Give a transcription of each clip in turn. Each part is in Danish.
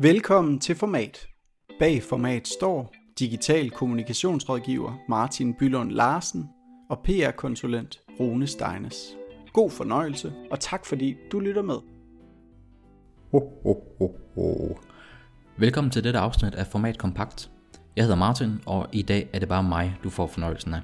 Velkommen til Format. Bag Format står digital kommunikationsrådgiver Martin Bylund Larsen og PR-konsulent Rune Steines. God fornøjelse, og tak fordi du lytter med. Ho, ho, ho, ho. Velkommen til dette afsnit af Format Kompakt. Jeg hedder Martin, og i dag er det bare mig, du får fornøjelsen af.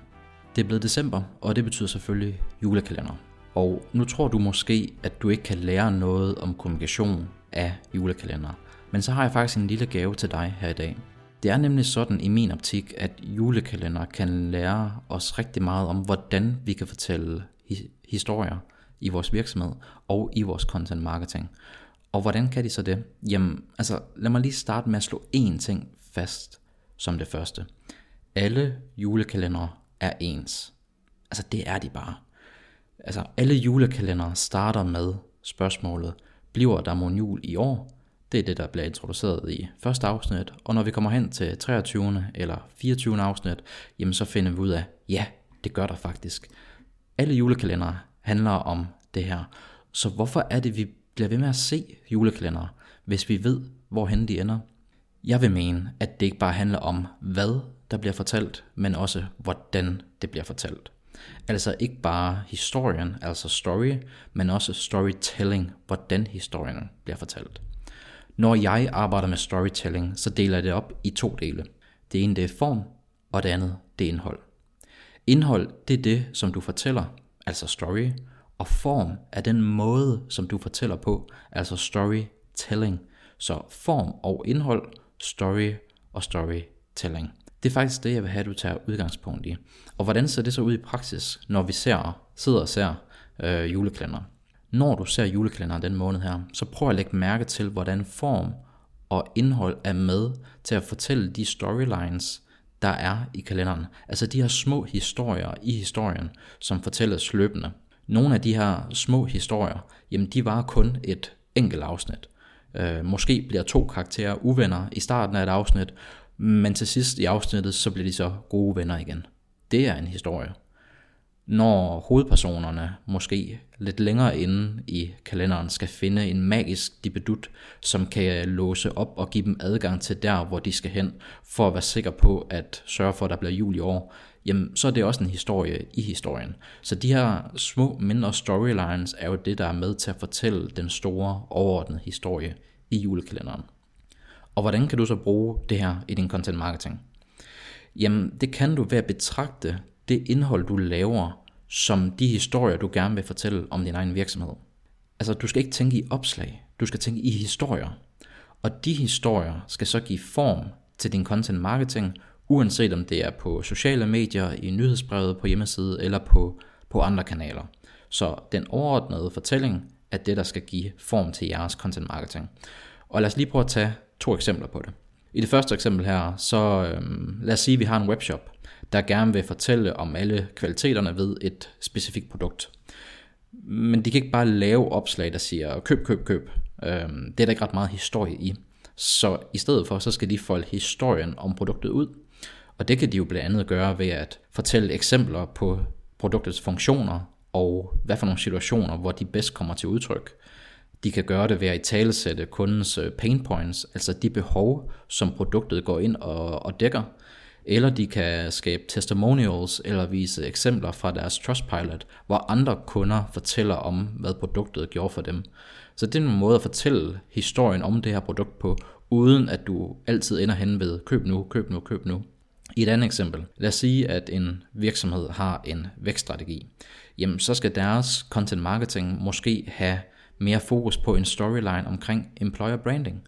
Det er blevet december, og det betyder selvfølgelig julekalender. Og nu tror du måske, at du ikke kan lære noget om kommunikation af julekalender. Men så har jeg faktisk en lille gave til dig her i dag. Det er nemlig sådan i min optik, at julekalender kan lære os rigtig meget om, hvordan vi kan fortælle historier i vores virksomhed og i vores content marketing. Og hvordan kan de så det? Jamen, altså lad mig lige starte med at slå én ting fast som det første. Alle julekalendere er ens. Altså det er de bare. Altså alle julekalendere starter med spørgsmålet, bliver der mon jul i år? Det er det, der bliver introduceret i første afsnit, og når vi kommer hen til 23. eller 24. afsnit, jamen så finder vi ud af, ja, det gør der faktisk. Alle julekalendere handler om det her. Så hvorfor er det, vi bliver ved med at se julekalendere, hvis vi ved, hvorhen de ender? Jeg vil mene, at det ikke bare handler om, hvad der bliver fortalt, men også hvordan det bliver fortalt. Altså ikke bare historien, altså story, men også storytelling, hvordan historien bliver fortalt. Når jeg arbejder med storytelling, så deler jeg det op i to dele. Det ene det er form, og det andet det er indhold. Indhold det er det, som du fortæller, altså story, og form er den måde, som du fortæller på, altså storytelling. Så form og indhold, story og storytelling. Det er faktisk det, jeg vil have, at du tager udgangspunkt i. Og hvordan ser det så ud i praksis, når vi ser, sidder og ser øh, juleklænder? Når du ser julekalenderen den måned her, så prøv at lægge mærke til, hvordan form og indhold er med til at fortælle de storylines, der er i kalenderen. Altså de her små historier i historien, som fortælles løbende. Nogle af de her små historier, jamen de var kun et enkelt afsnit. Øh, måske bliver to karakterer uvenner i starten af et afsnit, men til sidst i afsnittet, så bliver de så gode venner igen. Det er en historie. Når hovedpersonerne måske lidt længere inde i kalenderen skal finde en magisk dibedut, som kan låse op og give dem adgang til der, hvor de skal hen, for at være sikker på at sørge for, at der bliver jul i år, jamen så er det også en historie i historien. Så de her små, mindre storylines er jo det, der er med til at fortælle den store, overordnede historie i julekalenderen. Og hvordan kan du så bruge det her i din content marketing? Jamen, det kan du ved at betragte det indhold, du laver, som de historier, du gerne vil fortælle om din egen virksomhed. Altså, du skal ikke tænke i opslag, du skal tænke i historier. Og de historier skal så give form til din content marketing, uanset om det er på sociale medier, i nyhedsbrevet på hjemmeside eller på, på andre kanaler. Så den overordnede fortælling er det, der skal give form til jeres content marketing. Og lad os lige prøve at tage to eksempler på det. I det første eksempel her, så øhm, lad os sige, at vi har en webshop, der gerne vil fortælle om alle kvaliteterne ved et specifikt produkt. Men de kan ikke bare lave opslag, der siger køb, køb, køb. Øhm, det er der ikke ret meget historie i. Så i stedet for, så skal de folde historien om produktet ud. Og det kan de jo blandt andet gøre ved at fortælle eksempler på produktets funktioner, og hvad for nogle situationer, hvor de bedst kommer til udtryk. De kan gøre det ved at italesætte kundens pain points, altså de behov, som produktet går ind og, og dækker. Eller de kan skabe testimonials eller vise eksempler fra deres Trustpilot, hvor andre kunder fortæller om, hvad produktet gjorde for dem. Så det er en måde at fortælle historien om det her produkt på, uden at du altid ender hen ved køb nu, køb nu, køb nu. I et andet eksempel, lad os sige, at en virksomhed har en vækststrategi. Jamen, så skal deres content marketing måske have mere fokus på en storyline omkring employer branding.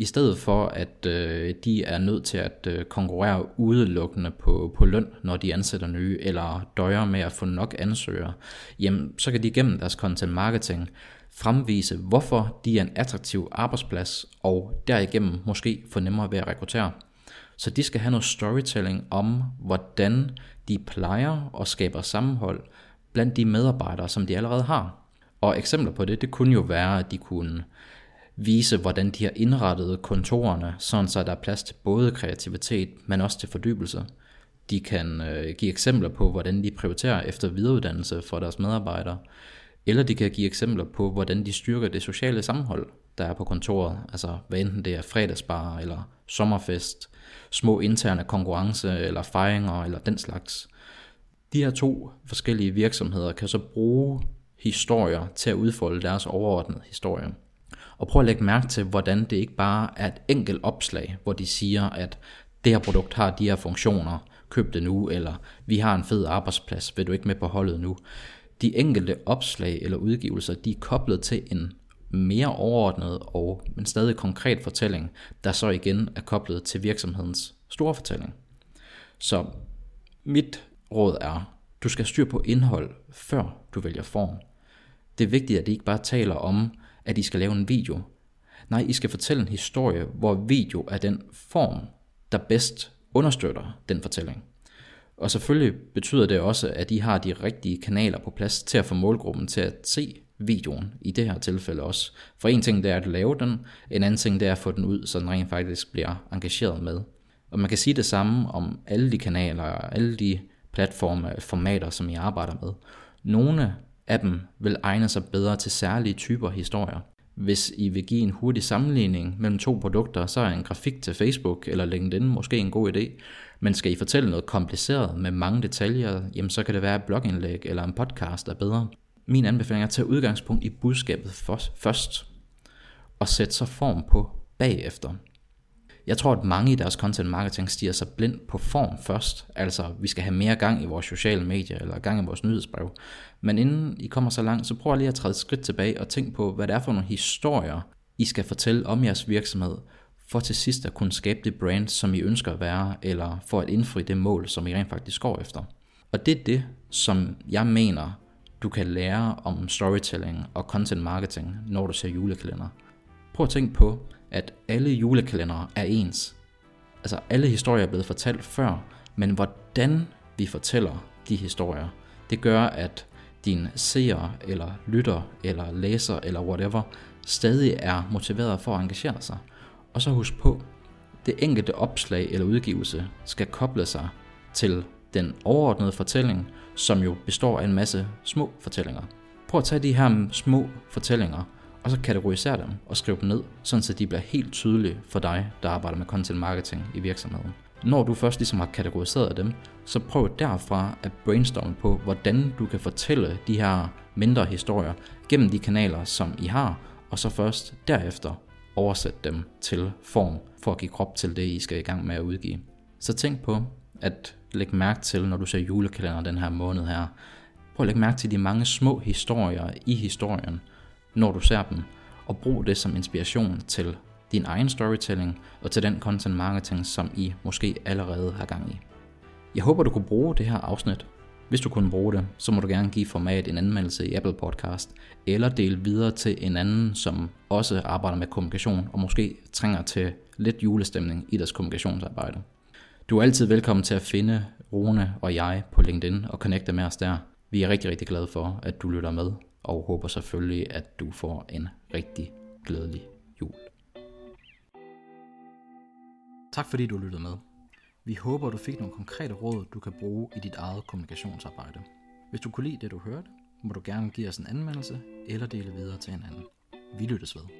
I stedet for at øh, de er nødt til at øh, konkurrere udelukkende på, på løn, når de ansætter nye, eller døjer med at få nok ansøgere, jamen så kan de gennem deres content marketing fremvise, hvorfor de er en attraktiv arbejdsplads, og derigennem måske få nemmere ved at rekruttere. Så de skal have noget storytelling om, hvordan de plejer og skaber sammenhold blandt de medarbejdere, som de allerede har. Og eksempler på det, det kunne jo være, at de kunne vise, hvordan de har indrettet kontorerne, sådan så der er plads til både kreativitet, men også til fordybelse. De kan øh, give eksempler på, hvordan de prioriterer efter videreuddannelse for deres medarbejdere. Eller de kan give eksempler på, hvordan de styrker det sociale sammenhold, der er på kontoret. Altså hvad enten det er fredagsbar eller sommerfest, små interne konkurrence eller fejringer eller den slags. De her to forskellige virksomheder kan så bruge historier til at udfolde deres overordnede historie. Og prøv at lægge mærke til, hvordan det ikke bare er et enkelt opslag, hvor de siger, at det her produkt har de her funktioner, køb det nu, eller vi har en fed arbejdsplads, vil du ikke med på holdet nu. De enkelte opslag eller udgivelser, de er koblet til en mere overordnet og men stadig konkret fortælling, der så igen er koblet til virksomhedens store fortælling. Så mit råd er, du skal styr på indhold, før du vælger form. Det er vigtigt, at de ikke bare taler om, at I skal lave en video. Nej, I skal fortælle en historie, hvor video er den form, der bedst understøtter den fortælling. Og selvfølgelig betyder det også, at I har de rigtige kanaler på plads til at få målgruppen til at se videoen i det her tilfælde også. For en ting det er at lave den, en anden ting det er at få den ud, så den rent faktisk bliver engageret med. Og man kan sige det samme om alle de kanaler, alle de platforme, formater, som I arbejder med. Nogle af dem vil egne sig bedre til særlige typer historier. Hvis I vil give en hurtig sammenligning mellem to produkter, så er en grafik til Facebook eller LinkedIn måske en god idé. Men skal I fortælle noget kompliceret med mange detaljer, jamen så kan det være et blogindlæg eller en podcast er bedre. Min anbefaling er at tage udgangspunkt i budskabet først, og sætte sig form på bagefter. Jeg tror, at mange i deres content marketing stiger sig blind på form først. Altså, vi skal have mere gang i vores sociale medier, eller gang i vores nyhedsbrev. Men inden I kommer så langt, så prøv lige at træde et skridt tilbage og tænk på, hvad det er for nogle historier, I skal fortælle om jeres virksomhed, for til sidst at kunne skabe det brand, som I ønsker at være, eller for at indfri det mål, som I rent faktisk går efter. Og det er det, som jeg mener, du kan lære om storytelling og content marketing, når du ser julekalender. Prøv at tænke på, at alle julekalendere er ens. Altså alle historier er blevet fortalt før, men hvordan vi fortæller de historier, det gør, at din seer eller lytter eller læser eller whatever stadig er motiveret for at engagere sig. Og så husk på, det enkelte opslag eller udgivelse skal koble sig til den overordnede fortælling, som jo består af en masse små fortællinger. Prøv at tage de her små fortællinger, og så kategorisere dem og skrive dem ned, sådan så de bliver helt tydelige for dig, der arbejder med content marketing i virksomheden. Når du først ligesom har kategoriseret dem, så prøv derfra at brainstorme på, hvordan du kan fortælle de her mindre historier gennem de kanaler, som I har, og så først derefter oversætte dem til form, for at give krop til det, I skal i gang med at udgive. Så tænk på at lægge mærke til, når du ser julekalender den her måned her. Prøv at lægge mærke til de mange små historier i historien, når du ser dem, og brug det som inspiration til din egen storytelling og til den content marketing, som I måske allerede har gang i. Jeg håber, du kunne bruge det her afsnit. Hvis du kunne bruge det, så må du gerne give format en anmeldelse i Apple Podcast, eller dele videre til en anden, som også arbejder med kommunikation, og måske trænger til lidt julestemning i deres kommunikationsarbejde. Du er altid velkommen til at finde Rune og jeg på LinkedIn og connecte med os der. Vi er rigtig, rigtig glade for, at du lytter med, og håber selvfølgelig, at du får en rigtig glædelig jul. Tak fordi du lyttede med. Vi håber, du fik nogle konkrete råd, du kan bruge i dit eget kommunikationsarbejde. Hvis du kunne lide det, du hørte, må du gerne give os en anmeldelse eller dele videre til en anden. Vi lyttes ved.